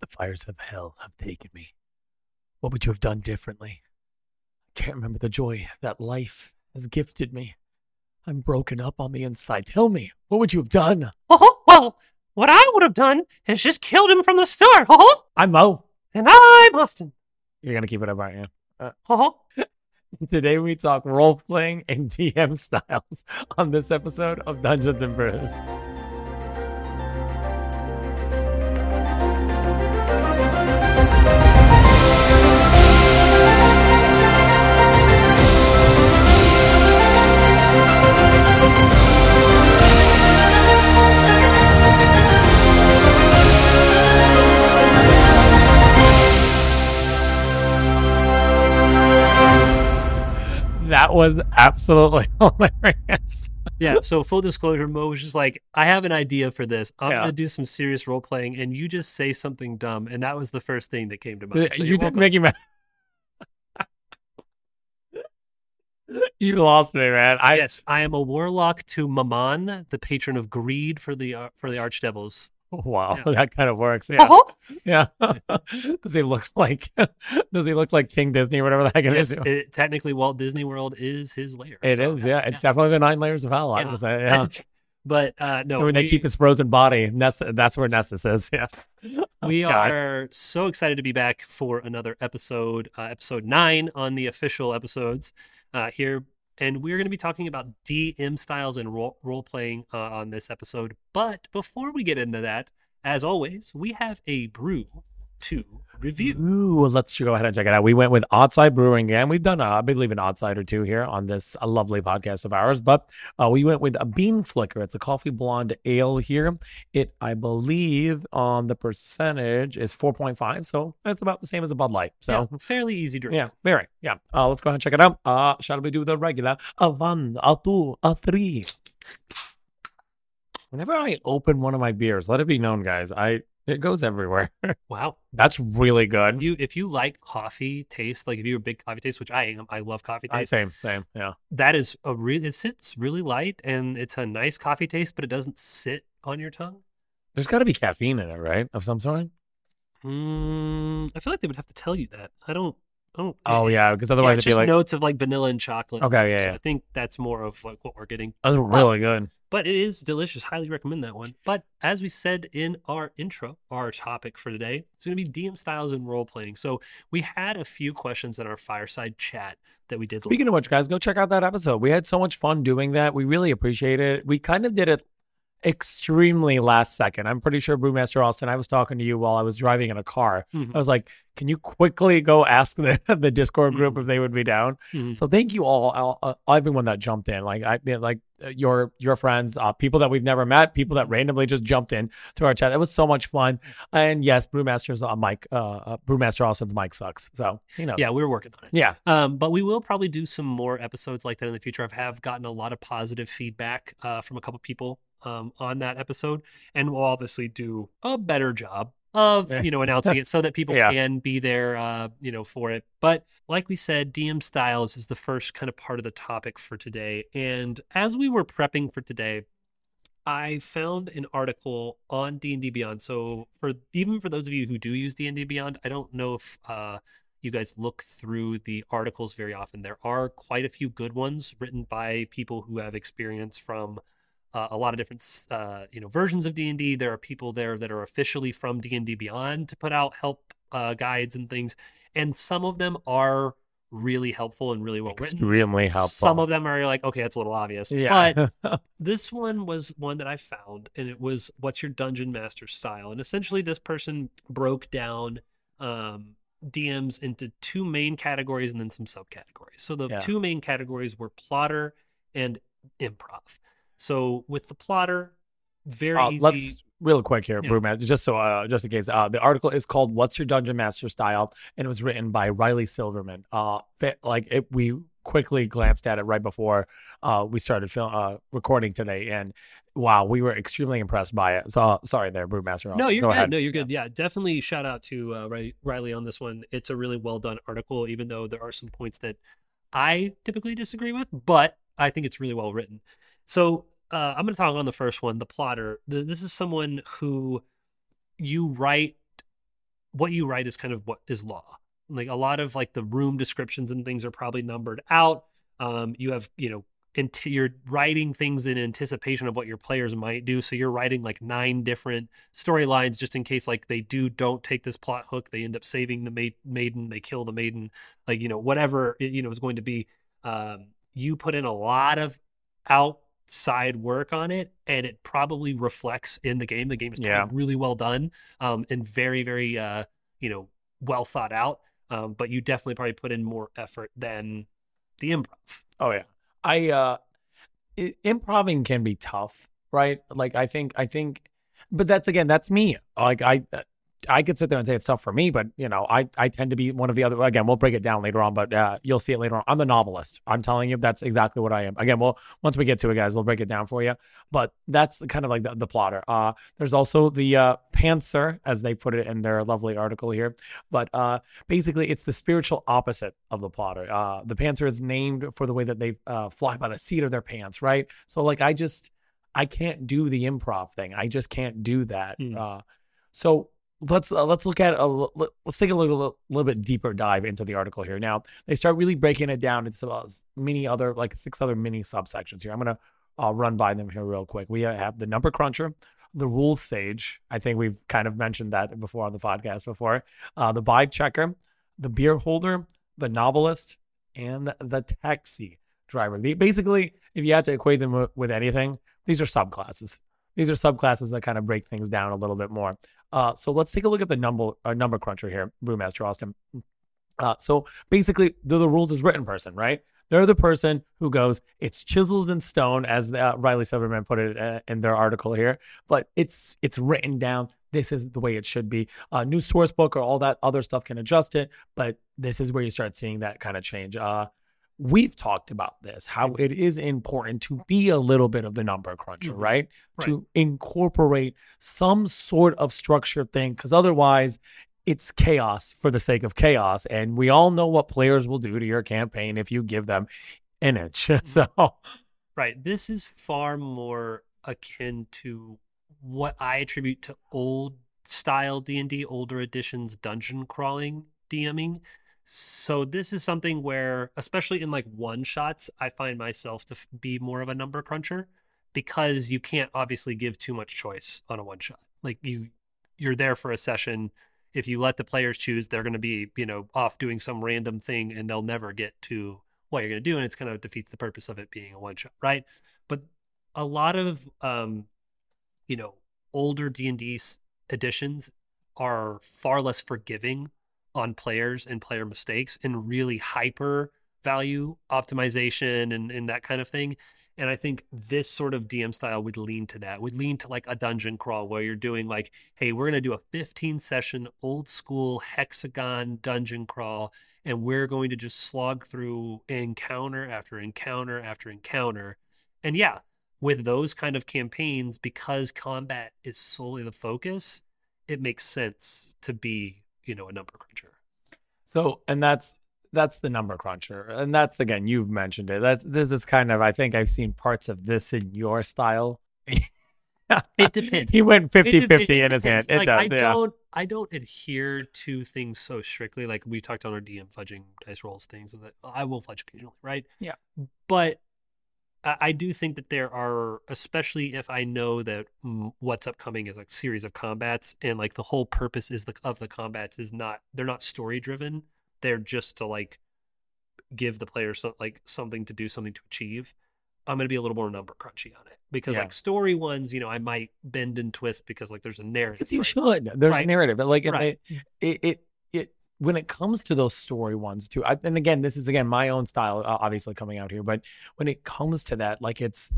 The fires of hell have taken me. What would you have done differently? I can't remember the joy that life has gifted me. I'm broken up on the inside. Tell me, what would you have done? Oh, well, what I would have done is just killed him from the start. Oh, I'm Mo. and I'm Austin. You're gonna keep it up, aren't you? Oh, Today we talk role playing and DM styles on this episode of Dungeons and Brews. That was absolutely hilarious. yeah. So full disclosure, Mo was just like, I have an idea for this. I'm Yeah. gonna do some serious role playing, and you just say something dumb, and that was the first thing that came to mind. So you you're didn't welcome. make him you lost me, man. I yes, I am a warlock to Mammon, the patron of greed for the uh, for the archdevils. wow, Yeah. that kind of works. Yeah. Oh, Yeah. does he look like does he look like King Disney or whatever the heck it yes, is? it, technically Walt Disney World is his lair. It so, is, yeah. It's definitely the nine layers of hell. I Yeah. would say, yeah. but uh, no, when they we- keep his frozen body, Ness, that's where Nessus is. Yeah. We Oh, God. are so excited to be back for another episode, uh, episode nine on the official episodes uh, here. And we're going to be talking about DM styles and role, role playing uh, on this episode. But before we get into that, as always, we have a brew to review. Ooh, let's go ahead and check it out. We went with Oddside Brewing again. We've done, uh, I believe, an Oddside or two here on this uh, lovely podcast of ours, but uh, we went with a Bean Flicker. It's a coffee blonde ale here. It, I believe, on the percentage is 4.5, so it's about the same as a Bud Light. So, Yeah, fairly easy drink. yeah, very. Yeah. Uh, let's go ahead and check it out. Uh, shall we do the regular? A one, a two, a three. Whenever I open one of my beers, let it be known, guys, I it goes everywhere. Wow. That's really good. You, if you like coffee taste, like if you're a big coffee taste, which I am, I love coffee taste. same, same, yeah. that is a real. It sits really light and it's a nice coffee taste, but it doesn't sit on your tongue. There's got to be caffeine in it, right? Of some sort. Mm, I feel like they would have to tell you that. I don't. I don't. Oh it- yeah, because yeah, otherwise it's it'd be just like, notes of like vanilla and chocolate. Okay, yeah, so yeah. I think that's more of like what we're getting. that's really good. But it is delicious. Highly recommend that one. But as we said in our intro, our topic for today is going to be DM styles and role playing. So we had a few questions in our fireside chat that we did. Speaking of which, guys, go check out that episode. We had so much fun doing that. We really appreciate it. We kind of did it extremely last second. I'm pretty sure Brewmaster Austin. I was talking to you while I was driving in a car. Mhm. I was like, "Can you quickly go ask the the Discord group Mhm. if they would be down?" Mhm. So thank you all, all uh, everyone that jumped in. Like I like uh, your your friends, uh, people that we've never met, people that randomly just jumped in to our chat. It was so much fun. And yes, Brewmaster's uh, mic, uh, uh, Brewmaster Austin's mic sucks. So you know, yeah, we're working on it. yeah, Um, but we will probably do some more episodes like that in the future. I've have gotten a lot of positive feedback uh, from a couple people um, on that episode, and we'll obviously do a better job of you know announcing it so that people Yeah. can be there, uh, you know, for it. But like we said, DM styles is the first kind of part of the topic for today. And as we were prepping for today, I found an article on D&D Beyond. So for even for those of you who do use D&D Beyond, I don't know if uh, you guys look through the articles very often. There are quite a few good ones written by people who have experience from uh, a lot of different uh, you know versions of D&D. There are people there that are officially from D&D Beyond to put out help uh, guides and things, and some of them are really helpful and really well written. extremely helpful. Some of them are like, okay, that's a little obvious. yeah, But this one was one that I found, and it was what's your dungeon master style? And essentially, this person broke down um, DMs into two main categories and then some subcategories. So the Yeah. two main categories were plotter and improv. So with the plotter, very Uh, easy. let's real quick here, Yeah. Brewmaster, just so uh, just in case. Uh, the article is called "What's Your Dungeon Master Style," and it was written by Riley Silverman. Uh, like it, we quickly glanced at it right before uh we started film uh recording today, and wow, we were extremely impressed by it. So uh, sorry there, Brewmaster. No, you're Go good. ahead. No, you're good. Yeah, definitely shout out to uh, Riley on this one. It's a really well done article, even though there are some points that I typically disagree with, but I think it's really well written. So uh, I'm going to talk on the first one, the plotter. The, this is someone who you write what you write is kind of what is law. Like a lot of like the room descriptions and things are probably numbered out. Um, you have you know into you're writing things in anticipation of what your players might do so you're writing like nine different storylines just in case like they do don't take this plot hook they end up saving the ma- maiden they kill the maiden like you know whatever it, you know is going to be um, you put in a lot of outside work on it and it probably reflects in the game the game is Yeah. really well done um, and very very uh, you know well thought out um, but you definitely probably put in more effort than the improv Oh yeah. I uh i- improving can be tough, right? Like I think I think but that's again that's me. Like I I could sit there and say it's tough for me, but you know, I I tend to be one of the other again, we'll break it down later on, but uh you'll see it later on. I'm the novelist. I'm telling you that's exactly what I am. Again, we'll once we get to it guys, we'll break it down for you. But that's kind of like the, the plotter. Uh there's also the uh pantser as they put it in their lovely article here. But uh basically it's the spiritual opposite of the plotter. Uh, the pantser is named for the way that they uh, fly by the seat of their pants, right? So like I just I can't do the improv thing. I just can't do that. Hmm. Uh, so let's uh, let's look at a let's take a little little bit deeper dive into the article here. Now they start really breaking it down into about many other like six other mini subsections here. I'm gonna uh, run by them here real quick. We have the number cruncher. The rules sage. I think we've kind of mentioned that before on the podcast before. Uh, the vibe checker, the beer holder, the novelist, and the taxi driver. The, basically, if you had to equate them with anything, these are subclasses. These are subclasses that kind of break things down a little bit more. Uh, so let's take a look at the number uh, number cruncher here, Brewmaster Austin. Uh, so basically, they're the rules is written person, right? They're the person who goes, it's chiseled in stone, as uh, Riley Silverman put it uh, in their article here. But it's it's written down. This is the way it should be. Uh, new source book or all that other stuff can adjust it, but this is where you start seeing that kind of change. Uh, we've talked about this how it is important to be a little bit of the number cruncher, Mhm. right? Right. To incorporate some sort of structured thing, because otherwise it's chaos for the sake of chaos. And we all know what players will do to your campaign if you give them an inch. so, Right. This is far more akin to what I attribute to old style D&D, older editions dungeon crawling DMing. So this is something where especially in like one shots, I find myself to be more of a number cruncher because you can't obviously give too much choice on a one shot. Like you you're there for a session if you let the players choose, they're going to be, you know, off doing some random thing and they'll never get to what you're going to do and it's kind of defeats the purpose of it being a one shot right but a lot of um you know older d&d editions are far less forgiving on players and player mistakes and really hyper value optimization and, and that kind of thing and i think this sort of dm style would lean to that would lean to like a dungeon crawl where you're doing like hey we're going to do a 15 session old school hexagon dungeon crawl and we're going to just slog through encounter after encounter after encounter. And yeah, with those kind of campaigns, because combat is solely the focus, it makes sense to be, you know, a number cruncher. so, and that's, that's the number cruncher. And that's, again, you've mentioned it. That's, this is kind of, I think I've seen parts of this in your style. It depends. he went 50 It de- 50 it in his hand. depends. It like, does. I yeah. don't I don't adhere to things so strictly. Like we talked on our DM fudging dice rolls things and that I will fudge occasionally, right? Yeah. But I, do think that there are, especially if I know that mm, what's upcoming is like series of combats and like the whole purpose is the of the combats is not they're not story driven. They're just to like give the player some, like something to do, something to achieve. I'm going to be a little more number crunchy on it because Yeah. like story ones, you know, I might bend and twist because like there's a narrative. You right? should. There's a Right. narrative. Like and Right. it, it it when it comes to those story ones too. I, and again, this is again my own style, uh, obviously coming out here. But when it comes to that, like it's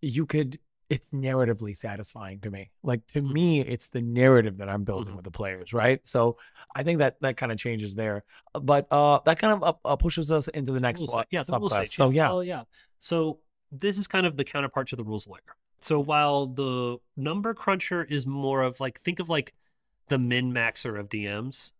you could. It's narratively satisfying to me. Like to Mhm. me, it's the narrative that I'm building Mhm. with the players, right? So I think that that kind of changes there. But uh that kind of uh, uh, pushes us into the next. Yeah, the subclass. set So yeah, Oh yeah. So this is kind of the counterpart to the rules lawyer. So while the number cruncher is more of like think of like the min maxer of DMs,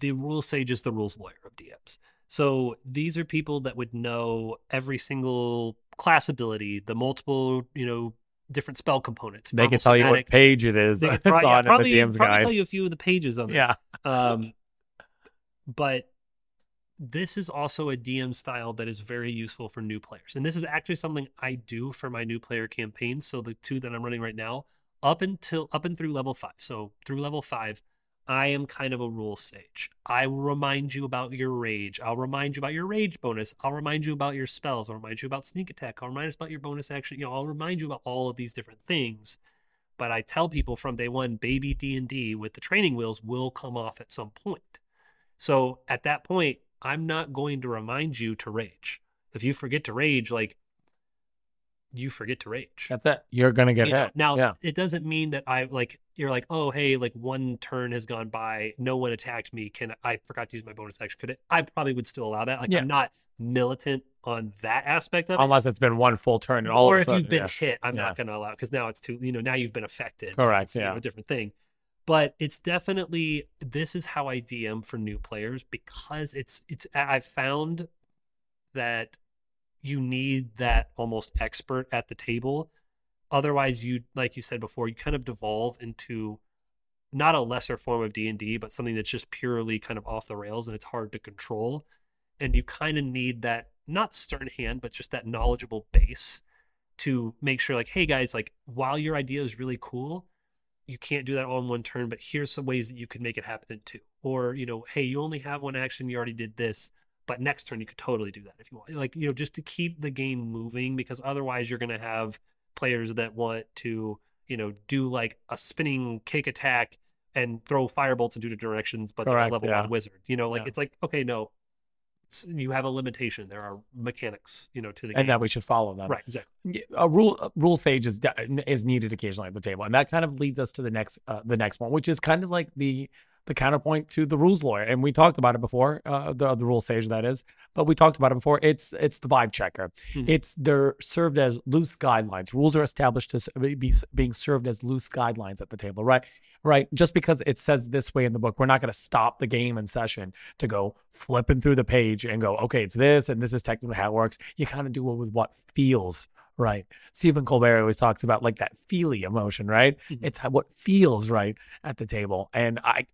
the rule sage is the rules lawyer of DMs. So these are people that would know every single class ability, the multiple, you know, different spell components. they can tell you what page it is. They could it's yeah, on probably, the DM's probably guide. tell you a few of the pages of it. yeah, Um, but this is also a DM style that is very useful for new players. And this is actually something I do for my new player campaigns. So the two that I'm running right now, up until up and through level five. So through level five, I am kind of a rule sage. I will remind you about your rage. I'll remind you about your rage bonus. I'll remind you about your spells. I'll remind you about sneak attack. I'll remind us about your bonus action. You know, I'll remind you about all of these different things. But I tell people from day one, baby D and D with the training wheels will come off at some point. So at that point, I'm not going to remind you to rage. If you forget to rage, like you forget to rage. That's it. You're gonna get You know, hit. Now yeah. it doesn't mean that I like you're like, oh hey, like one turn has gone by, no one attacked me. Can I forgot to use my bonus action? Could it? I probably would still allow that. Like Yeah. I'm not militant on that aspect of it. Unless it's been one full turn and all or of a if sudden, you've been yeah. hit, I'm not going to allow because now it's too, you know, now you've been affected. Correct, It's, you yeah. know, a different thing. But it's definitely this is how I DM for new players because it's it's I've found that you need that almost expert at the table. Otherwise, you like you said before, you kind of devolve into not a lesser form of D and D, but something that's just purely kind of off the rails and it's hard to control. And you kind of need that not stern hand, but just that knowledgeable base to make sure, like, hey guys, like while your idea is really cool, you can't do that all in one turn, but here's some ways that you could make it happen in two. Or, you know, hey, you only have one action, you already did this, but next turn you could totally do that if you want. Like, you know, just to keep the game moving because otherwise you're gonna have players that want to, you know, do like a spinning kick attack and throw firebolts in two different directions, but they're a level yeah. one wizard. You know, like Yeah. it's like, okay, no. You have a limitation. There are mechanics, you know, to the game. and that we should follow them. right, exactly. A rule a rule sage is is needed occasionally at the table, and that kind of leads us to the next uh, the next one, which is kind of like the the counterpoint to the rules lawyer, and we talked about it before, uh, the the rule sage that is, but we talked about it before. It's it's the vibe checker. Mhm. It's they're served as loose guidelines. Rules are established as be being served as loose guidelines at the table, right? Right. Just because it says this way in the book, we're not going to stop the game in session to go flipping through the page and go, okay, it's this, and this is technically how it works. You kind of do it with what feels right. Stephen Colbert always talks about like that feely emotion, right? Mhm. It's what feels right at the table. And I,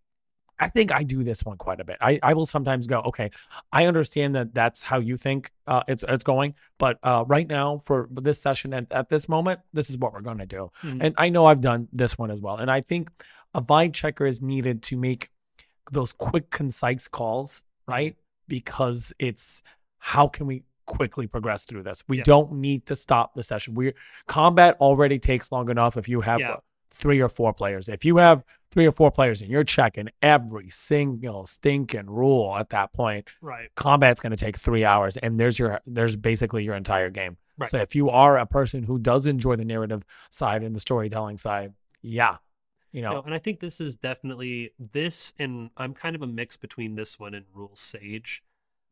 I think I do this one quite a bit. I, I will sometimes go, okay, I understand that that's how you think uh, it's it's going, but uh, right now for this session and at this moment, this is what we're going to do. Mhm. And I know I've done this one as well. And I think a vibe checker is needed to make those quick, concise calls, right? Because it's how can we quickly progress through this? We Yeah. don't need to stop the session. We combat already takes long enough if you have Yeah. three or four players. If you have three or four players and you're checking every single stinking rule at that point, Right. combat's going to take three hours and there's your there's basically your entire game Right. so if you are a person who does enjoy the narrative side and the storytelling side yeah you know No, and I think this is definitely this, and I'm kind of a mix between this one and Rule Sage,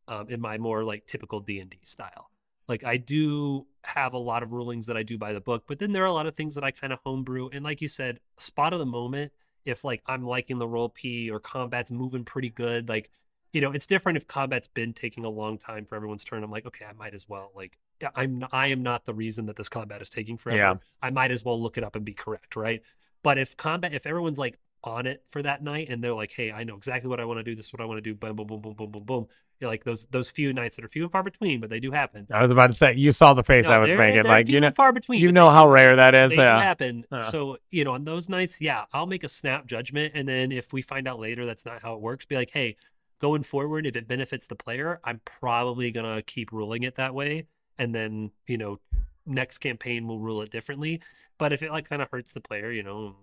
um, in my more like typical D and D style. Like I do have a lot of rulings that I do by the book, but then there are a lot of things that I kind of homebrew. And like you said, spot of the moment. If like I'm liking the role P or combat's moving pretty good, like you know, it's different if combat's been taking a long time for everyone's turn. I'm like, okay, I might as well like I'm I am not the reason that this combat is taking forever. Yeah. I might as well look it up and be correct, right? But if combat, if everyone's like on it for that night and they're like, hey, I know exactly what I want to do. This is what I want to do. Boom, boom, boom, boom, boom, boom, boom. You're like those those few nights that are few and far between, but they do happen. i was about to say you saw the face No, i was making like you know far between. you know how rare that is They do yeah happen. Yeah. So you know, on those nights, yeah, I'll make a snap judgment, and then if we find out later that's not how it works, be like, hey, going forward, if it benefits the player, I'm probably gonna keep ruling it that way, and then you know, next campaign we'll rule it differently. But if it like kind of hurts the player, you know,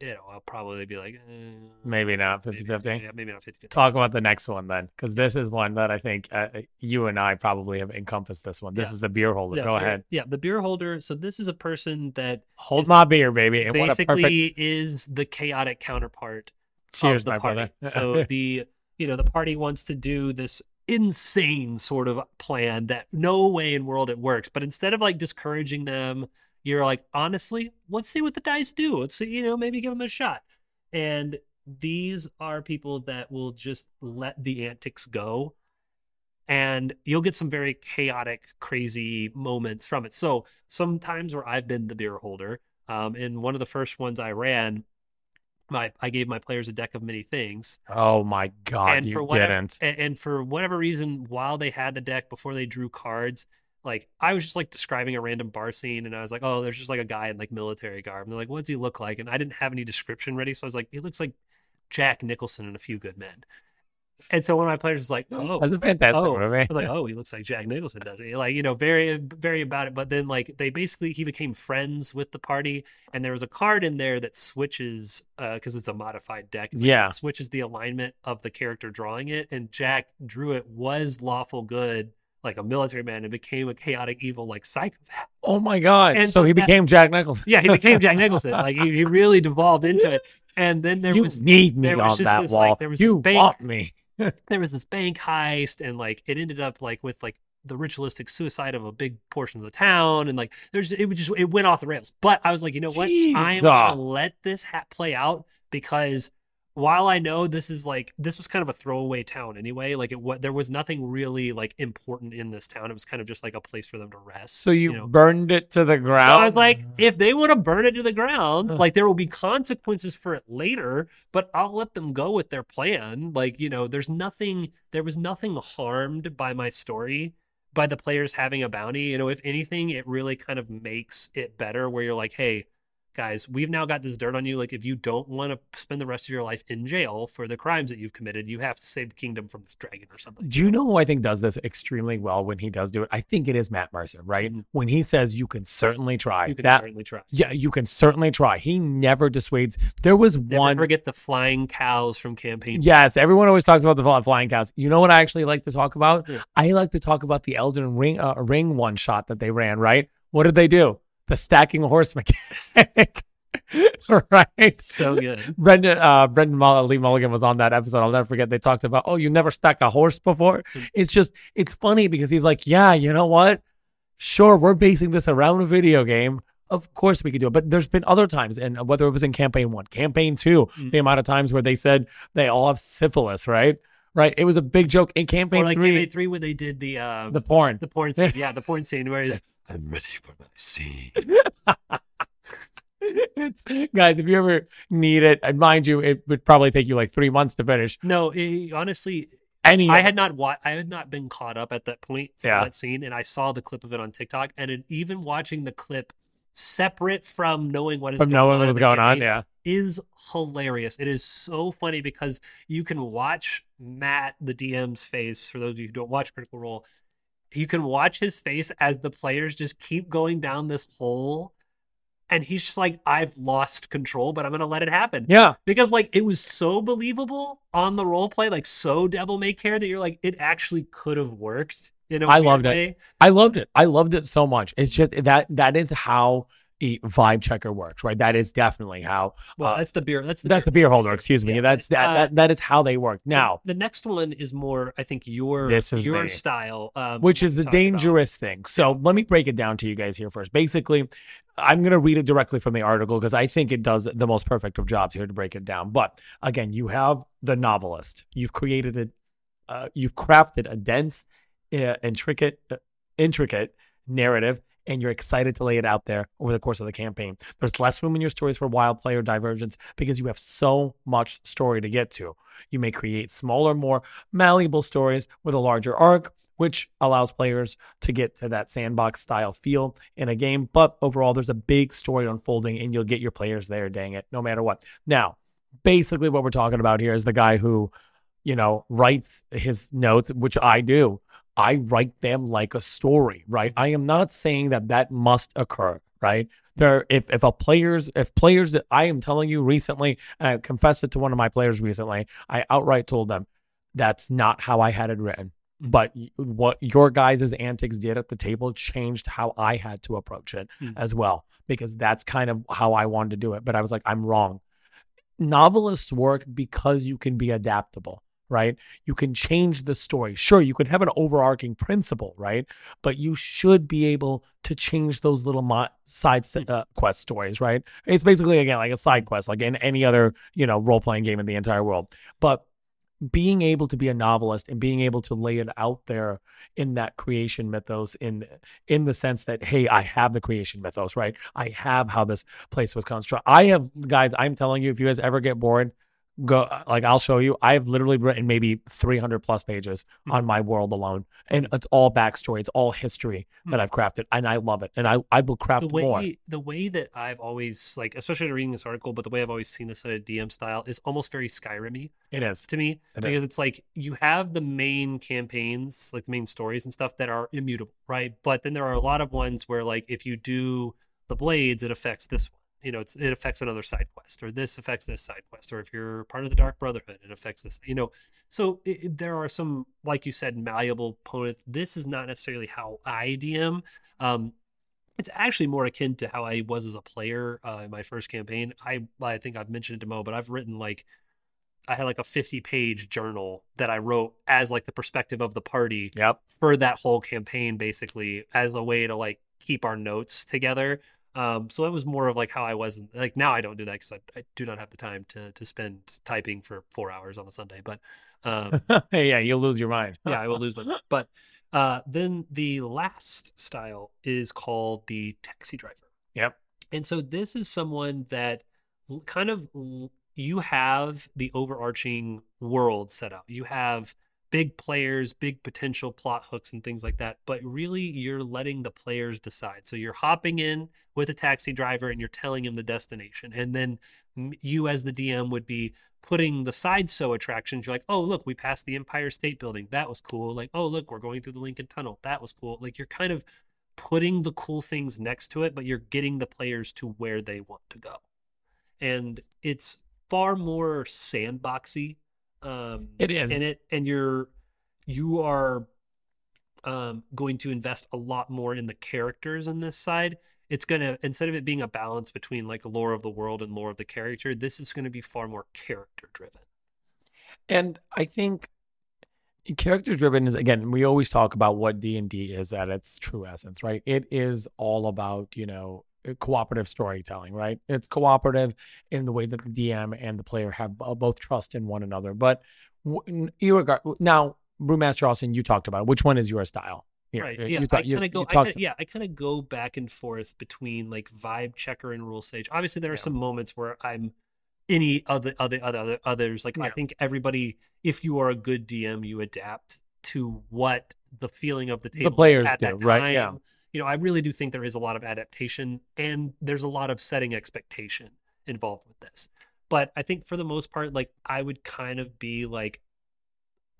you know, I'll probably be like, eh, maybe not maybe- 50-50 Yeah, maybe not 50 talk about the next one then because this is one that i think uh, you and i probably have encompassed this one this Yeah. is the beer holder Yeah, go beer- ahead Yeah, the beer holder. So this is a person that holds my beer baby and a perfect basically is the chaotic counterpart cheers of the my party. brother so the you know the party wants to do this insane sort of plan that no way in world it works. But instead of like discouraging them, you're like, honestly, let's see what the dice do. Let's see, you know, maybe give them a shot. And these are people that will just let the antics go. And you'll get some very chaotic, crazy moments from it. So sometimes where I've been the beer holder, um, in one of the first ones I ran, my I gave my players a deck of many things. Oh my god, and you for whatever, didn't. and, and for whatever reason, while they had the deck before they drew cards, like I was just like describing a random bar scene, and I was like, "Oh, there's just like a guy in like military garb." And they're like, "What does he look like?" And I didn't have any description ready, so I was like, "He looks like Jack Nicholson in A Few Good Men." And so one of my players was like, "Oh, That's a fantastic Oh, movie. I was like, oh, he looks like Jack Nicholson, does he? Like, you know, very, very about it. But then, like, they basically he became friends with the party, and there was a card in there that switches uh, because it's a modified deck. It's like, Yeah. it switches the alignment of the character drawing it, and Jack drew it was lawful good, like a military man, and became a chaotic evil, like psychopath. oh my god. And so, so he that- became Jack Nicholson. Yeah, he became Jack Nicholson. Like, he, he really devolved into it. And then there you was need me there was on just that this, wall. like, there was you this bank- want me. there was this bank heist and like it ended up like with like the ritualistic suicide of a big portion of the town and like there's it was just it went off the rails but i was like you know what i am gonna let this ha- play out because while i know this is like this was kind of a throwaway town anyway like it what there was nothing really like important in this town it was kind of just like a place for them to rest So you, know? burned it to the So ground. I was like, if they want to burn it to the ground, like there will be consequences for it later, but I'll let them go with their plan. Like, you know, there's nothing, there was nothing harmed by my story, by the players having a bounty. You know, if anything, it really kind of makes it better where you're like, hey, guys, we've now got this dirt on you. Like, if you don't want to spend the rest of your life in jail for the crimes that you've committed, you have to save the kingdom from this dragon or something. Do you know who I think does this extremely well when he does do it? I think it is Matt Mercer, right? Mhm. When he says you can certainly try. You can that certainly try. yeah, you can certainly try. He never dissuades. There was Never one forget the flying cows from campaign. Yes, everyone always talks about the flying cows. You know what I actually like to talk about? Yeah. I like to talk about the Elden Ring uh, Ring one shot that they ran. Right? What did they do? The stacking horse mechanic. right? So good. Brennan uh Brennan Mull- Lee Mulligan was on that episode. I'll never forget. They talked about, oh, you never stack a horse before. Mm. It's just it's funny because he's like, yeah, you know what? Sure, we're basing this around a video game. Of course we could do it, but there's been other times, and whether it was in campaign one, campaign two, Mm. the amount of times where they said they all have syphilis, right? Right. It was a big joke in campaign or like three. campaign three when they did the uh the porn. the porn scene. Yeah, the porn scene where I'm ready for my scene. it's guys, if you ever need it, and mind you, it would probably take you like three months to finish. no, it, honestly, Any I had not wa- I had not been caught up at that point for Yeah. that scene, and I saw the clip of it on TikTok, and it, even watching the clip separate from knowing what is from going knowing on what in was going on, yeah. Is hilarious. It is so funny because you can watch Matt, the DM's face. For those of you who don't watch Critical Role, you can watch his face as the players just keep going down this hole. And he's just like, I've lost control, but I'm going to let it happen. Yeah. Because, like, it was so believable on the role play, like, so devil may care that you're like, it actually could have worked. You know, I loved it. it. I loved it. I loved it so much. It's just that that is how a vibe checker works, right? That is definitely how Well, Uh, that's the beer. That's the that's the beer holder, excuse me. Yeah, That's that, uh, that that is how they work. Now, the next one is more, I think, your This is your me. style, um, which is a we about. dangerous thing. So let me break it down to you guys here first. Basically, I'm going to read it directly from the article because I think it does the most perfect of jobs here to break it down. But again, you have the novelist. You've created it. Uh, you've crafted a dense, uh, intricate, uh, intricate narrative, and you're excited to lay it out there over the course of the campaign. There's less room in your stories for wild player divergence because you have so much story to get to. You may create smaller, more malleable stories with a larger arc, which allows players to get to that sandbox style feel in a game. But overall, there's a big story unfolding, and you'll get your players there, dang it, no matter what. Now, basically, what we're talking about here is the guy who, you know, writes his notes, which I do. I write them like a story, right? I am not saying that that must occur, right? There, if if a players, if players that I am telling you recently, and I confessed it to one of my players recently, I outright told them that's not how I had it written. But what your guys' antics did at the table changed how I had to approach it Mm. as well, because that's kind of how I wanted to do it. But I was like, I'm wrong. Novelists work because you can be adaptable, right? You can change the story. Sure, you can have an overarching principle, right? But you should be able to change those little mo- side uh, quest stories, right? It's basically again like a side quest, like in any other you know role playing game in the entire world. But being able to be a novelist and being able to lay it out there in that creation mythos in in the sense that hey i have the creation mythos right i have how this place was constructed i have guys i'm telling you if you guys ever get bored go like I'll show you. I've literally written maybe 300 plus pages Hmm. on my world alone, and it's all backstory. It's all history that Hmm. I've crafted, and I love it. And I I will craft the way more. the way that I've always like, especially reading this article, but the way I've always seen this at a DM style is almost very Skyrim-y It is. to me It is. because it's like you have the main campaigns, like the main stories and stuff that are immutable, right? But then there are a lot of ones where like if you do the blades, it affects this one. You know, it's it affects another side quest, or this affects this side quest, or if you're part of the Dark Brotherhood, it affects this. You know, so it, there are some, like you said, malleable components. This is not necessarily how I DM. Um, it's actually more akin to how I was as a player uh, in my first campaign. I I think I've mentioned it to Mo, but I've written like I had like a 50 page journal that I wrote as like the perspective of the party Yep. for that whole campaign, basically as a way to like keep our notes together. Um, so it was more of like how I was like now I don't do that because I, I do not have the time to to spend typing for four hours on a Sunday. But um, yeah, you'll lose your mind. yeah, I will lose my. But uh, then the last style is called the taxi driver. Yep. And so this is someone that kind of you have the overarching world set up. You have big players, big potential plot hooks and things like that, but really you're letting the players decide. So you're hopping in with a taxi driver and you're telling him the destination. And then you as the DM would be putting the side so attractions. You're like, "Oh, look, we passed the Empire State Building. That was cool." Like, "Oh, look, we're going through the Lincoln Tunnel. That was cool." Like you're kind of putting the cool things next to it, but you're getting the players to where they want to go. And it's far more sandboxy. Um, It is. and it and you're you are um, going to invest a lot more in the characters on this side. It's gonna instead of it being a balance between like lore of the world and lore of the character, this is going to be far more character driven. And I think character driven is again, we always talk about what D&D is at its true essence, right? It is all about, you know, cooperative storytelling, right? It's cooperative in the way that the DM and the player have both trust in one another. But irregard- now, Brewmaster Austin, you talked about it. which one is your style? Here, right. uh, Yeah. you I kind of go. I kinda, yeah. I kind of go back and forth between like vibe checker and rule sage. Obviously, there are Yeah. some moments where I'm any other other other others. Like I think everybody, if you are a good DM, you adapt to what the feeling of the table is players at that do, right, yeah. You know, I really do think there is a lot of adaptation and there's a lot of setting expectation involved with this. But I think for the most part, like I would kind of be like,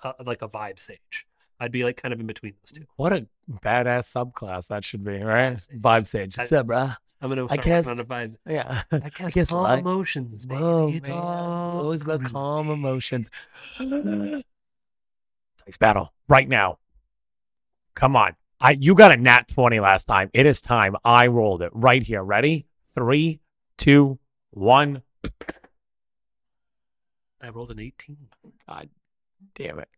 a, like a vibe sage. I'd be like kind of in between those two. What a badass subclass that should be, right? Vibe Sage. I- What's up, bruh? I'm gonna I start guess- working on a vibe. Yeah. I guess, guess calm life- emotions, baby. Whoa, it's man. all It's always about calm emotions. Dice battle right now. Come on. I you got a nat 20 last time. It is time. I rolled it right here. Ready? Three, two, one. I rolled an 18. God damn it.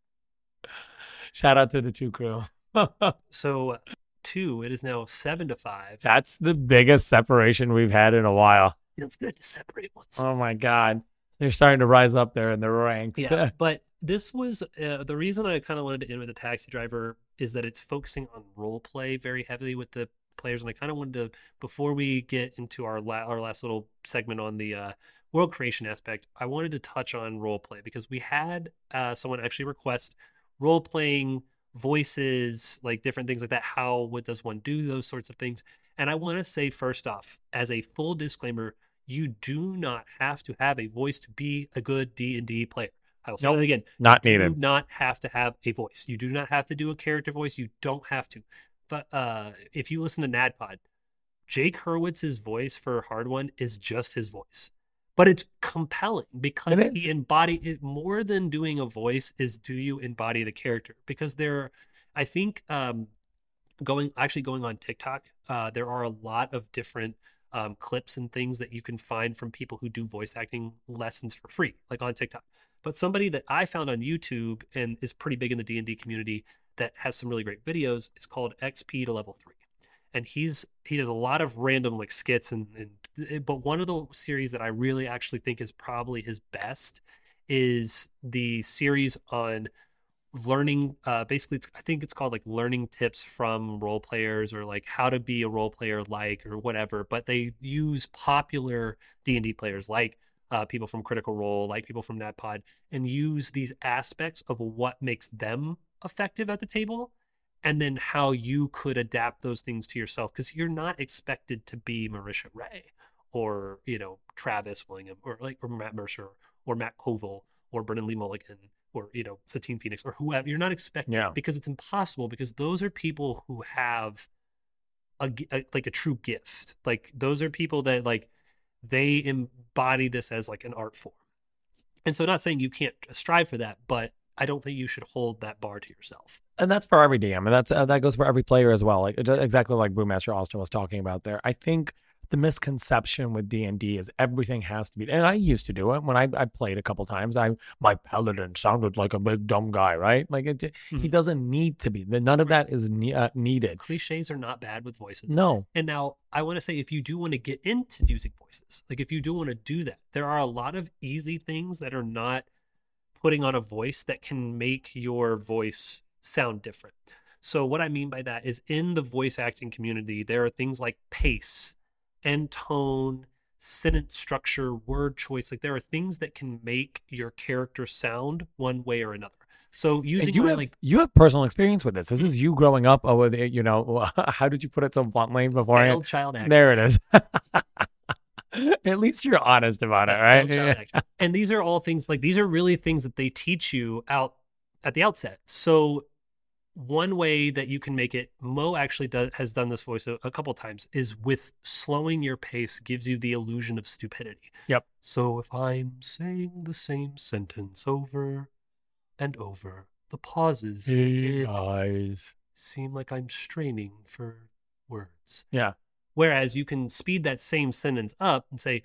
Shout out to the two crew. So two, it is now seven to five. That's the biggest separation we've had in a while. Feels good to separate once. Oh my God. They're starting to rise up there in the ranks. yeah, but this was uh, the reason I kind of wanted to end with the taxi driver is that it's focusing on role play very heavily with the players, and I kind of wanted to before we get into our la- our last little segment on the uh, world creation aspect, I wanted to touch on role play because we had uh, someone actually request role playing voices, like different things like that. How what does one do those sorts of things? And I want to say first off, as a full disclaimer, you do not have to have a voice to be a good D and D player. I will say Nope. that again. Not You do needed. not have to have a voice. You do not have to do a character voice. You don't have to. But uh, if you listen to NADPOD, Jake Hurwitz's voice for Hardwon is just his voice, but it's compelling because It he embody it more than doing a voice. Is do you embody the character? Because there, I think, um, going actually going on TikTok, uh, there are a lot of different um, clips and things that you can find from people who do voice acting lessons for free, like on TikTok. But somebody that I found on YouTube and is pretty big in the D and D community that has some really great videos is called XP to Level Three, and he's he does a lot of random like skits and, and but one of the series that I really actually think is probably his best is the series on learning uh basically i think it's called like learning tips from role players or like how to be a role player like or whatever but they use popular d&d players like uh, people from critical role like people from NADPOD and use these aspects of what makes them effective at the table and then how you could adapt those things to yourself because you're not expected to be marisha ray or you know travis willingham or like or matt mercer or matt colville or brennan lee mulligan or you know satine phoenix or whoever you're not expected Yeah. because it's impossible because those are people who have a, a like a true gift like those are people that like they embody this as like an art form and so not saying you can't strive for that but i don't think you should hold that bar to yourself and that's for every DM, and that's uh, that goes for every player as well. Like exactly like Brewmaster Austin was talking about there. I think the misconception with D and D is everything has to be. And I used to do it when I, I played a couple times. I my paladin sounded like a big dumb guy, right? Like it, he Mhm. doesn't need to be. None of that is ne- uh, needed. cliches are not bad with voices No, And now I want to say if you do want to get into using voices, like if you do want to do that, there are a lot of easy things that are not putting on a voice that can make your voice sound different. So what I mean by that is in the voice acting community, there are things like pace and tone, sentence structure, word choice. Like there are things that can make your character sound one way or another. So And using you my have like you have personal experience with this. This is you growing up. Oh, you know, how did you put it so bluntly before? failed child acting. There it is. At least you're honest about it, right? acting. And these are all things like these are really things that they teach you out at the outset. So one way that you can make it, Mo actually does, has done this voice a, a couple times, is with slowing your pace gives you the illusion of stupidity. Yep. So if I'm saying the same sentence over and over, the pauses make it seem like I'm straining for words. Yeah. Whereas you can speed that same sentence up and say,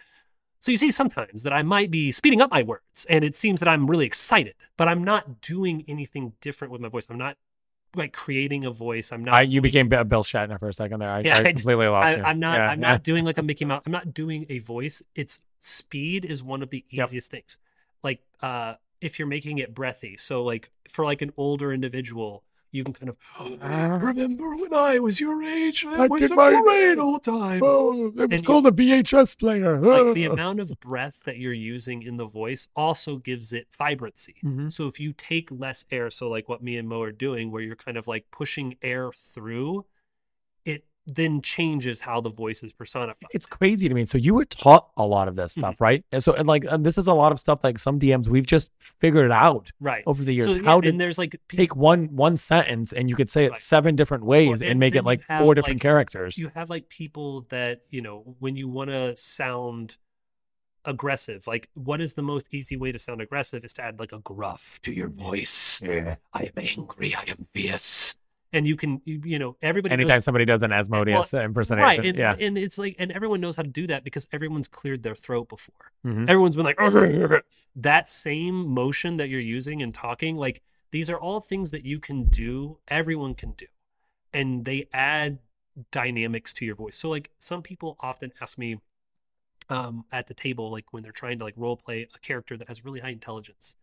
so you see sometimes that I might be speeding up my words and it seems that I'm really excited, but I'm not doing anything different with my voice. I'm not like creating a voice. I'm not I, you became Bi- Bill Shatner for a second there. I, Yeah, I completely lost I, you. I'm not Yeah, I'm not doing like a Mickey Mouse. I'm not doing a voice. It's speed is one of the Yep. easiest things. Like uh if you're making it breathy. So like for like an older individual, you can kind of remember when I was your age. I was a my- great old time. Oh, it was And you- called a VHS player. like the amount of breath that you're using in the voice also gives it vibrancy. Mhm. So if you take less air, so like what me and Mo are doing, where you're kind of like pushing air through, then changes how the voice is personified. It's crazy to me. So you were taught a lot of this Mm-hmm. stuff, right? And so, and like, and this is a lot of stuff like some DMs we've just figured it out right. over the years. So, yeah, How did and there's like take one one sentence and you could say it Right. seven different ways and and make it like have, four different like, characters. you have like people that you know when you want to sound aggressive like what is the most easy way to sound aggressive is to add like a gruff to your voice I am angry. I am fierce. And you can you, know everybody knows- Anytime somebody does an Asmodeus impersonation, right and, yeah. and it's like and everyone knows how to do that because everyone's cleared their throat before Mhm. everyone's been like that same motion that you're using and talking like these are all things that you can do everyone can do and they add dynamics to your voice so like some people often ask me um at the table like when they're trying to like role play a character that has really high intelligence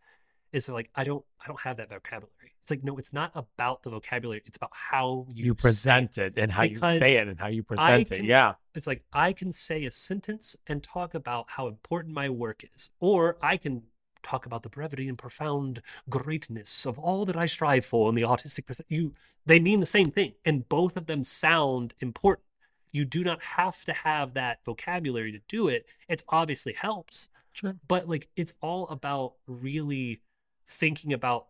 is like i don't i don't have that vocabulary it's like no it's not about the vocabulary it's about how you, You say it. present it and how Because you say it and how you present it. Yeah. it's like I can say a sentence and talk about how important my work is, or I can talk about the brevity and profound greatness of all that I strive for in the artistic. pers- You, they mean the same thing, and both of them sound important. You do not have to have that vocabulary to do it. It's obviously helps, Sure. but like it's all about really thinking about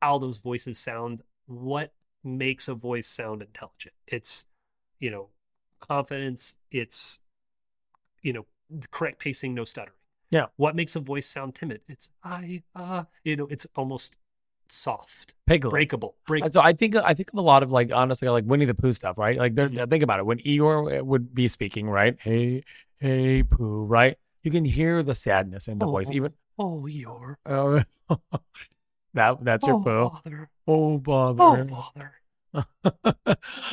how those voices sound, what makes a voice sound intelligent. It's, you know, confidence, it's, you know, the correct pacing, no stuttering. Yeah. What makes a voice sound timid? It's I, uh, you know, it's almost soft, Piglet. breakable, breakable. So I think I think of a lot of like honestly like Winnie the Pooh stuff, right? Like Mhm. think about it when Eeyore would be speaking, right? Hey, hey, Pooh, right? You can hear the sadness in the voice, Oh. even Oh, you're, uh, that that's your oh, Pooh. bother, Oh oh, bother! bother.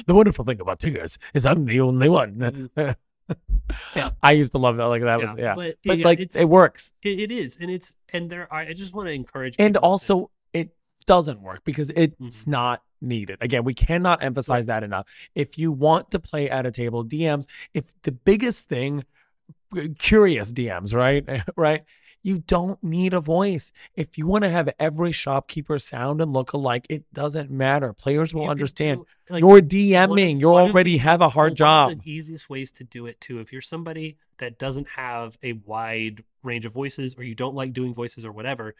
the wonderful thing about Tigers is I'm the only one. Yeah. I used to love that. Like that was yeah. But, But yeah, like it's, it works. it, it is, and it's and there are. I just want to encourage. And to- also it doesn't work because it's Mhm. not needed. Again, we cannot emphasize that enough. If you want to play at a table, DMs, if the biggest thing curious DMs, right? right? You don't need a voice. If you want to have every shopkeeper sound and look alike, it doesn't matter. Players will you understand. do, like, You're DMing. You already the- have a hard job. the easiest ways to do it too, if you're somebody that doesn't have a wide range of voices, or you don't like doing voices or whatever,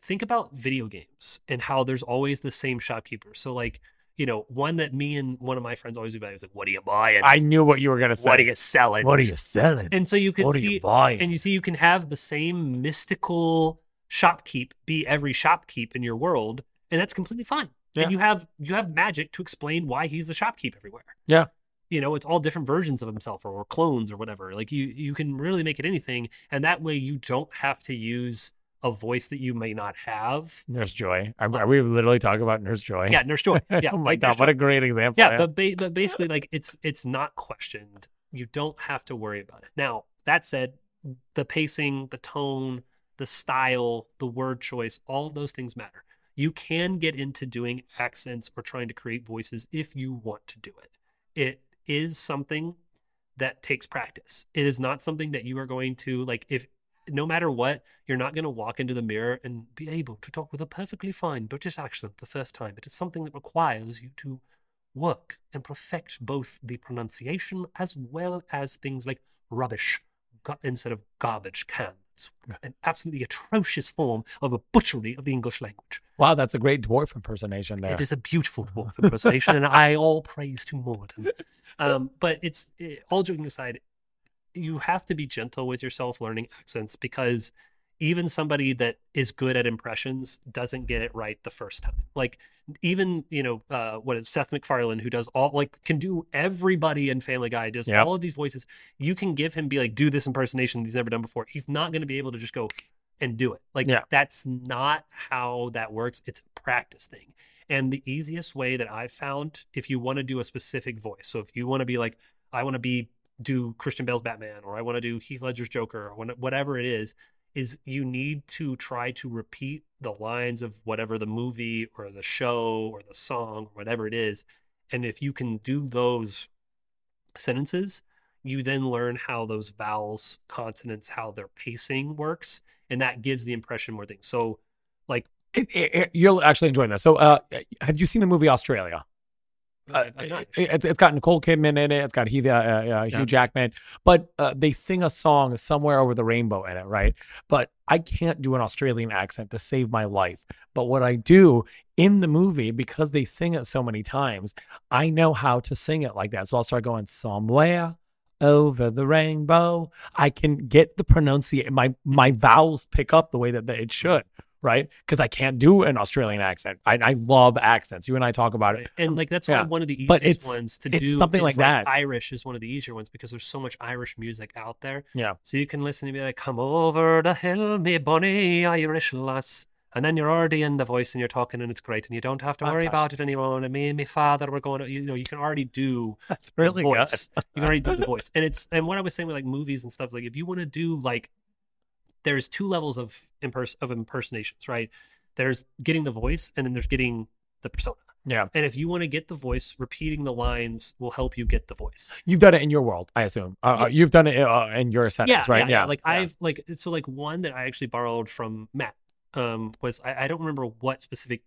think about video games and how there's always the same shopkeeper. So like, you know, one that me and one of my friends always do about was like, "What are you buying? I knew what you were gonna say. what are you selling?" What are you selling? and so you can what are see you buying? and you see you can have the same mystical shopkeep be every shopkeep in your world and that's completely fine Yeah. and you have you have magic to explain why he's the shopkeep everywhere Yeah. you know it's all different versions of himself or, or clones or whatever like you you can really make it anything and that way you don't have to use a voice that you may not have Nurse Joy. Are, are uh, we literally talking about Nurse Joy? yeah nurse joy yeah oh my like Nurse god, what Joy. a great example. yeah but ba- but basically like it's it's not questioned you don't have to worry about it now that said the pacing the tone the style the word choice all of those things matter you can get into doing accents or trying to create voices if you want to do it it is something that takes practice it is not something that you are going to like if no matter what you're not going to walk into the mirror and be able to talk with a perfectly fine british accent the first time it is something that requires you to work and perfect both the pronunciation as well as things like rubbish instead of garbage can. It's an absolutely atrocious form of a butchery of the English language. Wow, that's a great dwarf impersonation there. It is a beautiful dwarf impersonation, and I all praise to Moradin. Um, but it's eh, all joking aside, you have to be gentle with yourself learning accents because even somebody that is good at impressions doesn't get it right the first time. Like even you know uh, what is Seth MacFarlane who does all like can do everybody in Family Guy does Yep. all of these voices. You can give him be like do this impersonation he's never done before. He's not going to be able to just go and do it. Like Yeah. that's not how that works. It's a practice thing. And the easiest way that I've found if you want to do a specific voice. So if you want to be like I want to be do Christian Bale's Batman or I want to do Heath Ledger's Joker or whatever it is is you need to try to repeat the lines of whatever the movie or the show or the song or whatever it is. And if you can do those sentences, you then learn how those vowels, consonants, how their pacing works. And that gives the impression more things. So, like, It- it- it- you'll actually enjoy that. So, uh, have you seen the movie Australia? Uh, I- it- sure. it's, it's got Nicole Kidman in it. It's got Heath, uh, uh, Hugh. Jackman, but uh, they sing a song somewhere over the rainbow in it, right? But I can't do an Australian accent to save my life. But what I do in the movie, because they sing it so many times, I know how to sing it like that. So I'll start going somewhere over the rainbow. I can get the pronunciation. My my vowels pick up the way that they- it should, right? Because I can't do an Australian accent. I, I love accents. You and I talk about it. Right. And like that's Yeah. one of the But easiest it's- ones to it's do something like is, that. Irish is one of the easier ones because there's so much Irish music out there. Yeah. So you can listen to be like, "Come over the hill, me bonny Irish lass," and then you're already in the voice and you're talking and it's great and you don't have to worry about it anymore. And me and my father were going. To, you know, you can already do That's really good. voice. you can already do the voice, and it's and what I was saying with like movies and stuff. Like if you want to do like, there's two levels of impers- of impersonations, right? There's getting the voice, and then there's getting the persona. Yeah. And if you want to get the voice, repeating the lines will help you get the voice. You've done it in your world, I assume. Uh, uh, you've done it uh, in your settings, right? Yeah, Like yeah. I've like so like one that I actually borrowed from Matt um was I, I don't remember what specific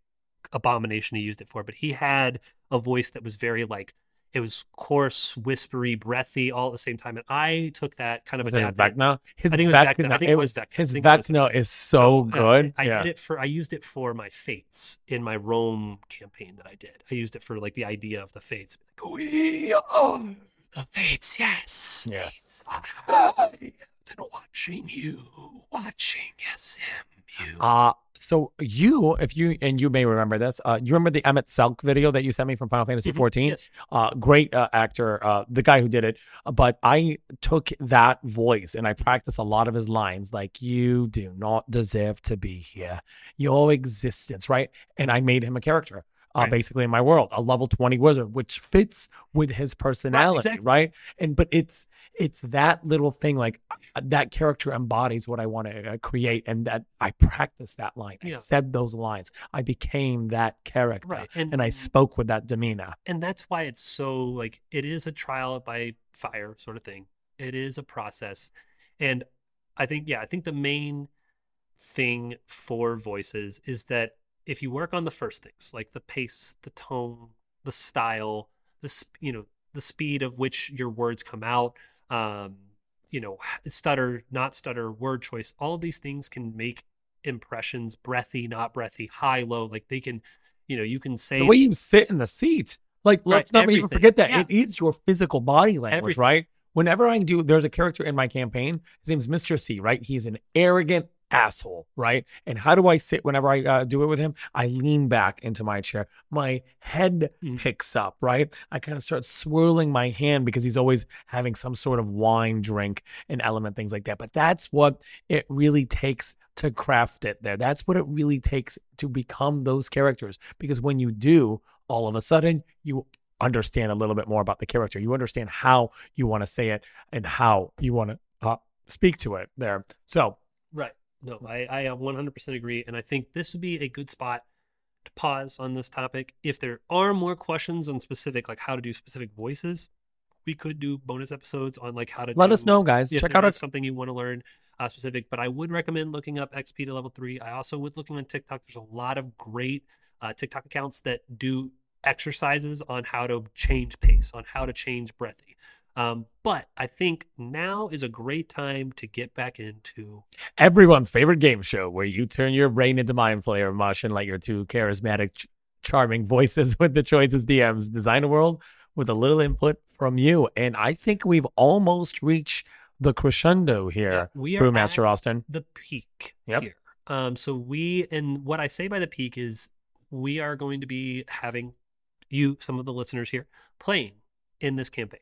abomination he used it for, but he had a voice that was very like it was coarse, whispery, breathy, all at the same time. And I took that kind of Was adapted. Vecna? His I think it was Vecna. I think it was Vecna. His Vecna is so, good. I, I yeah. did it for I used it for my fates in my Rome campaign that I did. I used it for like the idea of the fates. Like, We are the fates, yes. Yes. Ah, I've been watching you, watching SMU. Uh so you, if you and you may remember this, uh, you remember the Emet-Selch video that you sent me from Final Fantasy Mhm, 14? yes. Uh, great uh, actor, uh, the guy who did it. But I took that voice and I practiced a lot of his lines, like "You do not deserve to be here, your existence," right? And I made him a character. Uh, Right. basically in my world, a level 20 wizard, which fits with his personality, exactly. right? And but it's it's that little thing like uh, that character embodies what I want to uh, create, and that I practiced that line. I said those lines. I became that character, Right. And and I spoke with that demeanor. and that's why it's so like it is a trial by fire sort of thing. It is a process. And I think yeah, I think the main thing for voices is that if you work on the first things, like the pace, the tone, the style, the sp- you know, the speed of which your words come out, um, you know, stutter, not stutter, word choice, all of these things can make impressions breathy, not breathy, high, low, like they can, you know, you can say The way you sit in the seat, like Right, let's not even forget that Yeah. it is your physical body language, Everything. right? Whenever I do, there's a character in my campaign. His name's Mr. C, right? He's an arrogant asshole, right? And how do I sit whenever I uh, do it with him? I lean back into my chair. My head Mm. picks up, right? I kind of start swirling my hand because he's always having some sort of wine drink and element, things like that. But that's what it really takes to craft it there. That's what it really takes to become those characters. Because when you do, all of a sudden, you understand a little bit more about the character. You understand how you want to say it and how you want to uh, speak to it there. So, Right. No, I, I uh, 100% agree. And I think this would be a good spot to pause on this topic. If there are more questions on specific, like how to do specific voices, we could do bonus episodes on like how to let do, us know, guys. Check out our something you want to learn uh, specific. But I would recommend looking up XP to level three. I also would looking on TikTok. There's a lot of great uh, TikTok accounts that do exercises on how to change pace, on how to change breathy. Um, but I think now is a great time to get back into everyone's favorite game show where you turn your brain into mind flayer mush and let your two charismatic, ch- charming voices with the choices DMs design a world with a little input from you. And I think we've almost reached the crescendo here, we are Brewmaster Austin. the peak Yep. here. Um, so we and what I say by the peak is we are going to be having you, some of the listeners here, playing in this campaign.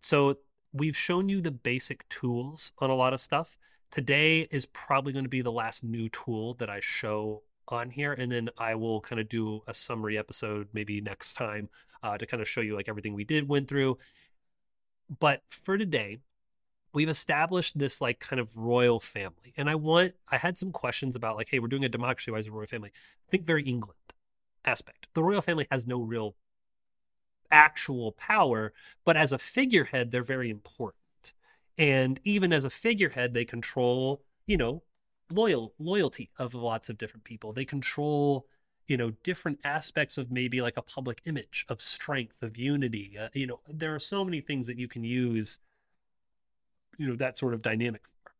So we've shown you the basic tools on a lot of stuff. Today is probably going to be the last new tool that I show on here, and then I will kind of do a summary episode maybe next time uh, to kind of show you like everything we did went through. But for today, we've established this like kind of royal family, and I want I had some questions about like, hey, we're doing a democracy. Why is a royal family? Think very England aspect. The royal family has no real actual power, but as a figurehead, they're very important. And even as a figurehead, they control, you know, loyal loyalty of lots of different people. They control, you know, different aspects of maybe like a public image of strength, of unity. Uh, you know, there are so many things that you can use, you know, that sort of dynamic for.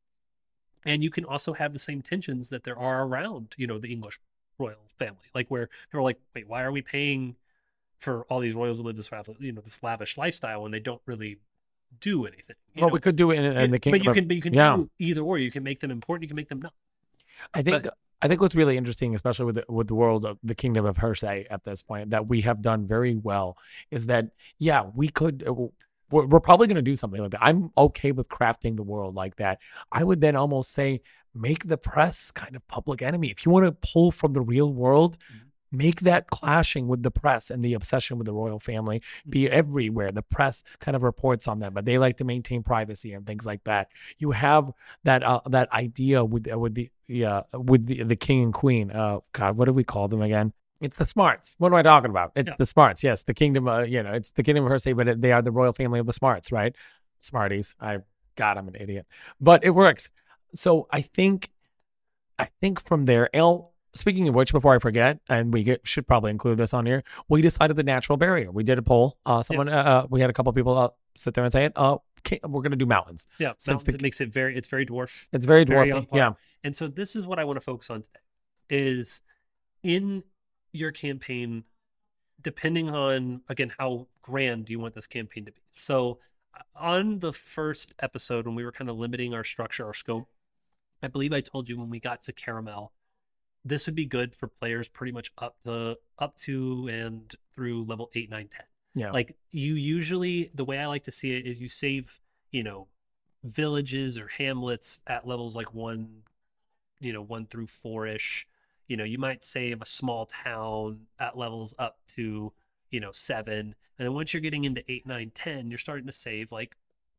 And you can also have the same tensions that there are around, you know, the English royal family, like where people are like, wait, why are we paying for all these royals to live this, you know, this lavish lifestyle when they don't really do anything? You Well, know? we could do it in, in the but kingdom. you can, but you can yeah. do either or. You can make them important. You can make them not. I think But- I think what's really interesting, especially with the, with the world of the kingdom of Hersey at this point, that we have done very well is that yeah, we could. uh, We're, we're probably going to do something like that. I'm okay with crafting the world like that. I would then almost say make the press kind of public enemy. If you want to pull from the real world, make that clashing with the press and the obsession with the royal family be everywhere. The press kind of reports on them, but they like to maintain privacy and things like that. You have that uh, that idea with uh, with the yeah with the, the king and queen. Uh, God, what do we call them again? It's the smarts. What am I talking about? It's Yeah. the smarts. Yes, the kingdom. Uh, you know, it's the kingdom of Hersey, but it, they are the royal family of the smarts, right? Smarties. I God, I'm an idiot, but it works. So I think, I think from there, El. Speaking of which, before I forget, and we get, should probably include this on here, we decided the natural barrier. We did a poll. Uh, someone, uh, uh, we had a couple people uh, sit there and say it. Uh, we're going to do mountains. Yeah, Since mountains, the- it makes it very. It's very dwarf. It's very dwarfy. yeah. And so this is what I want to focus on today is in your campaign depending on again how grand do you want this campaign to be. So uh, on the first episode when we were kind of limiting our structure, our scope, I believe I told you when we got to caramel this would be good for players pretty much up to up to and through level 8 9 10 Yeah. like you usually the way i like to see it is you save you know villages or hamlets at levels like one you know one through four ish You know, you might save a small town at levels up to, you know, seven. And then once you're getting into eight, nine, 10, you're starting to save like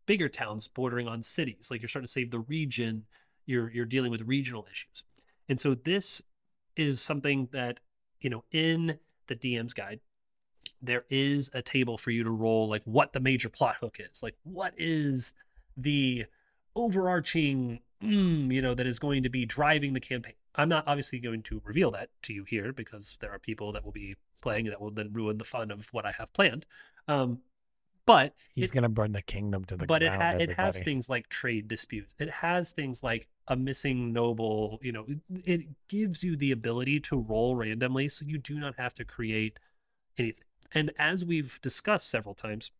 bigger towns bordering on cities. Like you're starting to save the region. You're you're dealing with regional issues. And so this is something that, you know, in the DM's guide, there is a table for you to roll like what the major plot hook is. Like what is the overarching mm, you know that is going to be driving the campaign. I'm not obviously going to reveal that to you here because there are people that will be playing that will then ruin the fun of what I have planned. Um, but He's it- gonna burn the kingdom to the ground. but it, ha- it has things like trade disputes. It has things like a missing noble. You know, it, it gives you the ability to roll randomly, so you do not have to create anything. And as we've discussed several times,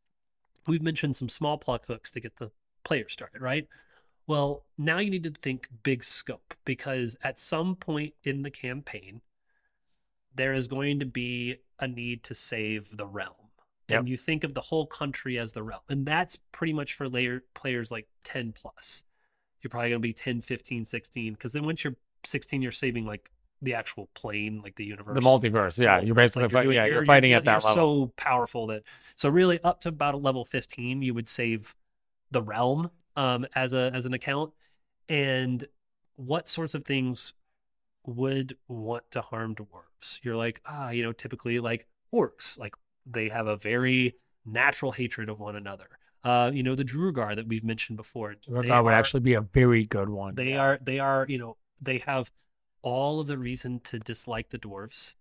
we've mentioned some small plot hooks to get the player started, right? Well, now you need to think big scope because at some point in the campaign, there is going to be a need to save the realm. Yep. And you think of the whole country as the realm. And that's pretty much for layer players like 10 plus. You're probably going to be 10, 15, 16. Because then once you're 16, you're saving like the actual plane, like the universe. the multiverse. Yeah, you're basically Like, fight- doing- yeah, you're, fighting at that you're level. so powerful that so really up to about a level 15 you would save the realm um as a as an account and what sorts of things would want to harm dwarves you're like ah you know typically like orcs like they have a very natural hatred of one another uh you know the duergar that we've mentioned before they would actually be a very good one. they yeah. are they are you know they have all of the reason to dislike the dwarves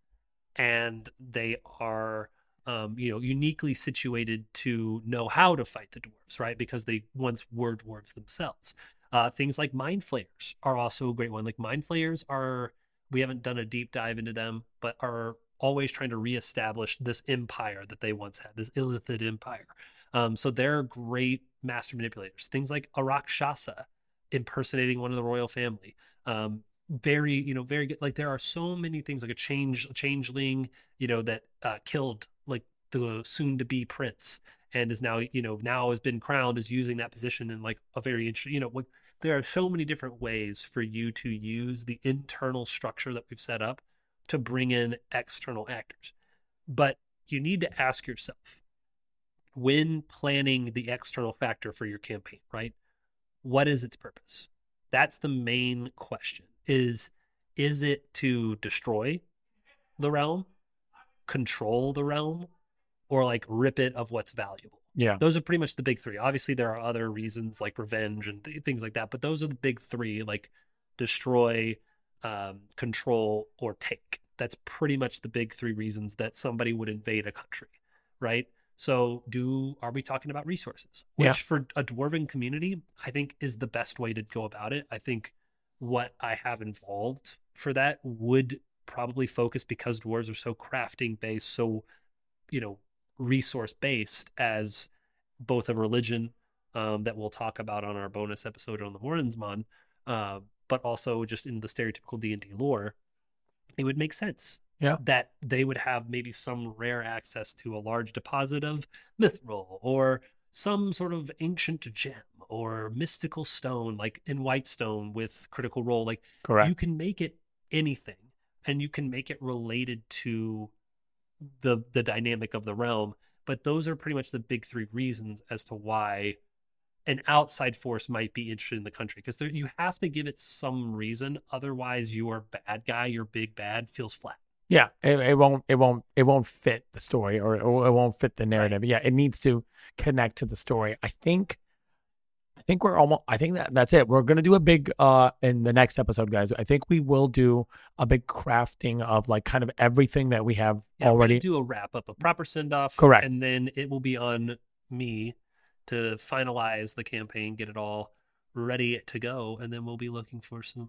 and they are um, you know uniquely situated to know how to fight the dwarves right because they once were dwarves themselves uh, things like mind flayers are also a great one like mind flayers are we haven't done a deep dive into them but are always trying to reestablish this empire that they once had this illithid empire. Um, so they're great master manipulators. Things like a rakshasa impersonating one of the royal family. Um very you know very good like there are so many things like a change changeling you know that uh killed like the soon to be prince and is now you know now has been crowned is using that position in like a very interesting you know like there are so many different ways for you to use the internal structure that we've set up to bring in external actors. But you need to ask yourself when planning the external factor for your campaign right? What is its purpose? That's the main question. Is is it to destroy the realm control the realm or like rip it of what's valuable? Yeah. those are pretty much the big three. Obviously there are other reasons like revenge and th- things like that but those are the big three like destroy um, control or take. That's pretty much the big three reasons that somebody would invade a country right? So do are we talking about resources? Which Yeah. for a dwarven community i think is the best way to go about it. I think what i have involved for that would probably focus because dwarves are so crafting based so you know resource based as both a religion um, that we'll talk about on our bonus episode on the Morndinsamman, uh, but also just in the stereotypical D and D lore, it would make sense. Yeah. that they would have maybe some rare access to a large deposit of mithril or some sort of ancient gem or mystical stone, like in Whitestone with Critical Role. Like Correct. you can make it anything, and you can make it related to the the dynamic of the realm. But those are pretty much the big three reasons as to why an outside force might be interested in the country because you have to give it some reason. Otherwise, your bad guy, your big bad, feels flat. Yeah, it, it won't it won't it won't fit the story or, or it won't fit the narrative. Yeah, it needs to connect to the story. I think I think we're almost I think that that's it. We're going to do a big uh in the next episode guys. I think we will do a big crafting of like kind of everything that we have Yeah, already. do a wrap up, a proper send off. Correct. And then it will be on me to finalize the campaign, get it all ready to go, and then we'll be looking for some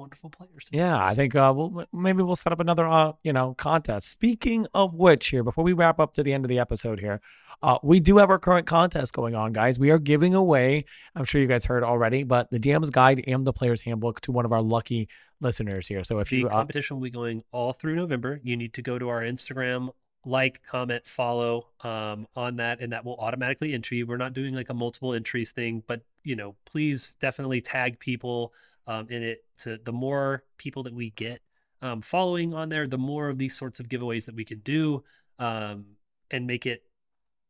wonderful players. Yeah, I think uh, we'll maybe we'll set up another uh, you know contest. Speaking of which, here before we wrap up to the end of the episode here, uh, we do have our current contest going on, guys. We are giving away. I'm sure you guys heard already, but the DM's guide and the player's handbook to one of our lucky listeners here. So if the you uh, competition will be going all through November. You need to go to our Instagram, like, comment, follow um, on that, and that will automatically enter you. We're not doing like a multiple entries thing, but you know, please definitely tag people um, in it. To the more people that we get, um, following on there, the more of these sorts of giveaways that we can do um, and make it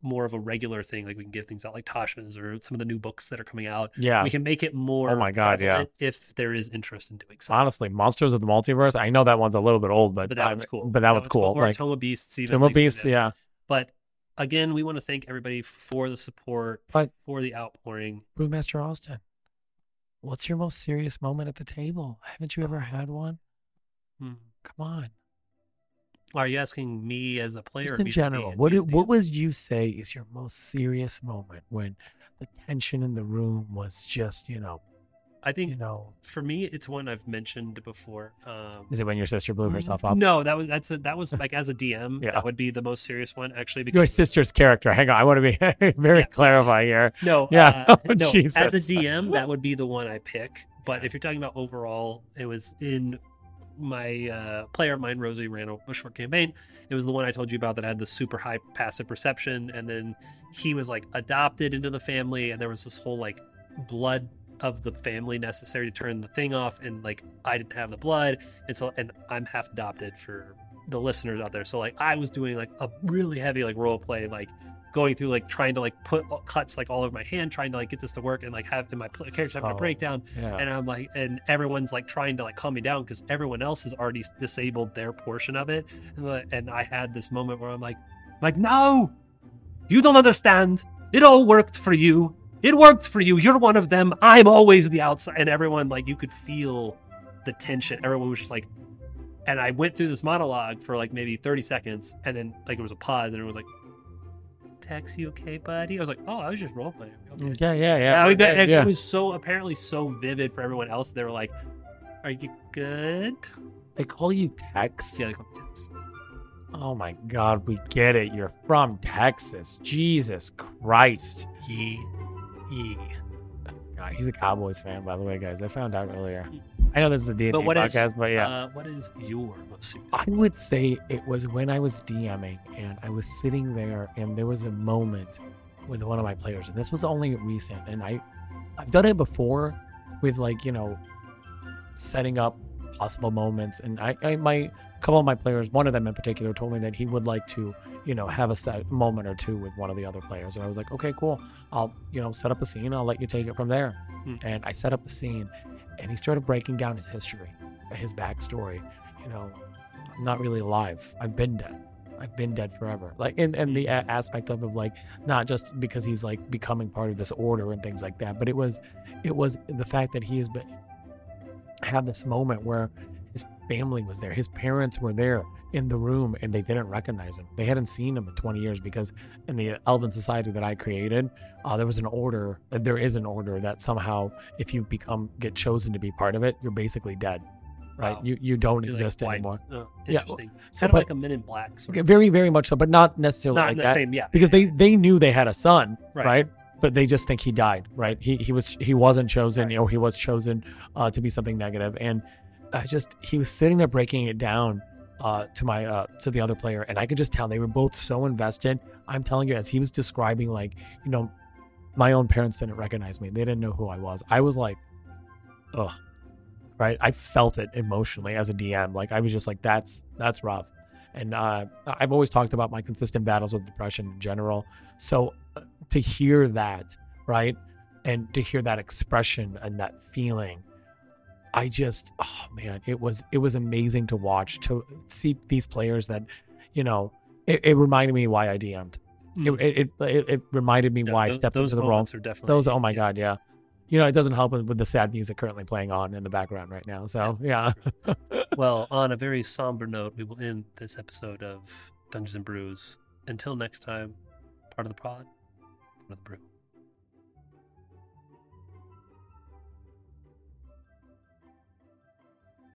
more of a regular thing. Like we can give things out like Tasha's or some of the new books that are coming out. Yeah. We can make it more Oh my God, yeah. if there is interest in doing so. Honestly, Monsters of the Multiverse. I know that one's a little bit old, but But that was cool. But that, was cool. Or Like Tome of Beasts, even. Tome of Beasts, yeah. But again, we want to thank everybody for the support, But- for the outpouring. Brewmaster Austin, what's your most serious moment at the table? Haven't you ever had one? Hmm. Come on. Are you asking me as a player? Just in general, what did, what would you say is your most serious moment when the tension in the room was just, you know, I think you know, for me, it's one I've mentioned before. Um, is it when your sister blew herself up? No, that was that's a, that was like as a DM, Yeah. that would be the most serious one actually. Your sister's character. Hang on, I want to be very Yeah. clarify here. no, Yeah. uh, Oh, no, as a DM, that would be the one I pick. But if you're talking about overall, it was in my uh, player of mine, Rosie, ran a, a short campaign. It was the one I told you about that had the super high passive perception, and then he was like adopted into the family, and there was this whole like blood of the family necessary to turn the thing off, and like I didn't have the blood, and so and I'm half adopted for the listeners out there. So like I was doing like a really heavy like role play, like going through like trying to like put cuts like all over my hand, trying to like get this to work, and like have and my characters having a So- breakdown, Yeah. and I'm like, and everyone's like trying to like calm me down because everyone else has already disabled their portion of it, and, like, and I had this moment where I'm like, like no, you don't understand. It all worked for you. It worked for you. You're one of them. I'm always the outside, and everyone like you could feel the tension. Everyone was just like. And I went through this monologue for like maybe 30 seconds, and then like it was a pause, and everyone was like, "Tex, you okay, buddy?" I was like, "Oh, I was just role playing." Okay. yeah, yeah, yeah. Yeah, we got, yeah, it was so apparently so vivid for everyone else. They were like, "Are you good?" They call you Tex. Yeah, they call me Tex. Oh my God, we get it. You're from Texas. Jesus Christ. Ye, ye. God, he's a Cowboys fan, by the way, guys. I found out earlier. I know this is a D&D But what is podcast, but yeah. uh, what is your serious? I would say it was when I was DMing and I was sitting there and there was a moment with one of my players and this was only recent and I I've done it before with like, you know, setting up possible moments and I, I my couple of my players, one of them in particular told me that he would like to, you know, have a set moment or two with one of the other players and I was like, "Okay, cool. I'll, you know, set up a scene. I'll let you take it from there." Hmm. And I set up the scene and he started breaking down his history, his backstory, you know, not really alive. I've been dead. I've been dead forever. Like, and, and the a- aspect of it, like, not just because he's like becoming part of this order and things like that, but it was, it was the fact that he has been, had this moment where his family was there. His parents were there in the room and they didn't recognize him. They hadn't seen him in 20 years because in the Elven society that I created, uh, there was an order, there is an order that somehow if you become, get chosen to be part of it, you're basically dead. Right, Wow. you you don't You're, exist wiped. anymore. Oh, Yeah, interesting. So, kind of like a Men in Black. Sort Okay, of. very very much so, but not necessarily Not like the that same. Yeah. because they they knew they had a son, Right. right? But they just think he died, right? He he was he wasn't chosen, Right. or he was chosen uh, to be something negative, and I just he was sitting there breaking it down uh, to my uh, to the other player, and I could just tell they were both so invested. I'm telling you, as he was describing, like you know, my own parents didn't recognize me; they didn't know who I was. I was like, ugh, right? I felt it emotionally as a DM. Like I was just like, that's that's rough. And uh, I've always talked about my consistent battles with depression in general. So uh, to hear that, right, and to hear that expression and that feeling, I just, oh man, it was it was amazing to watch to see these players that, you know, it, it reminded me why I DM'd. Mm. It, it, it it reminded me Yeah, why I stepped into the role. moments are definitely Those, oh my yeah. god, yeah. You know, it doesn't help with the sad music currently playing on in the background right now. So yeah. Well, on a very somber note, we will end this episode of Dungeons and Brews. Until next time, part of the pod, part of the brew.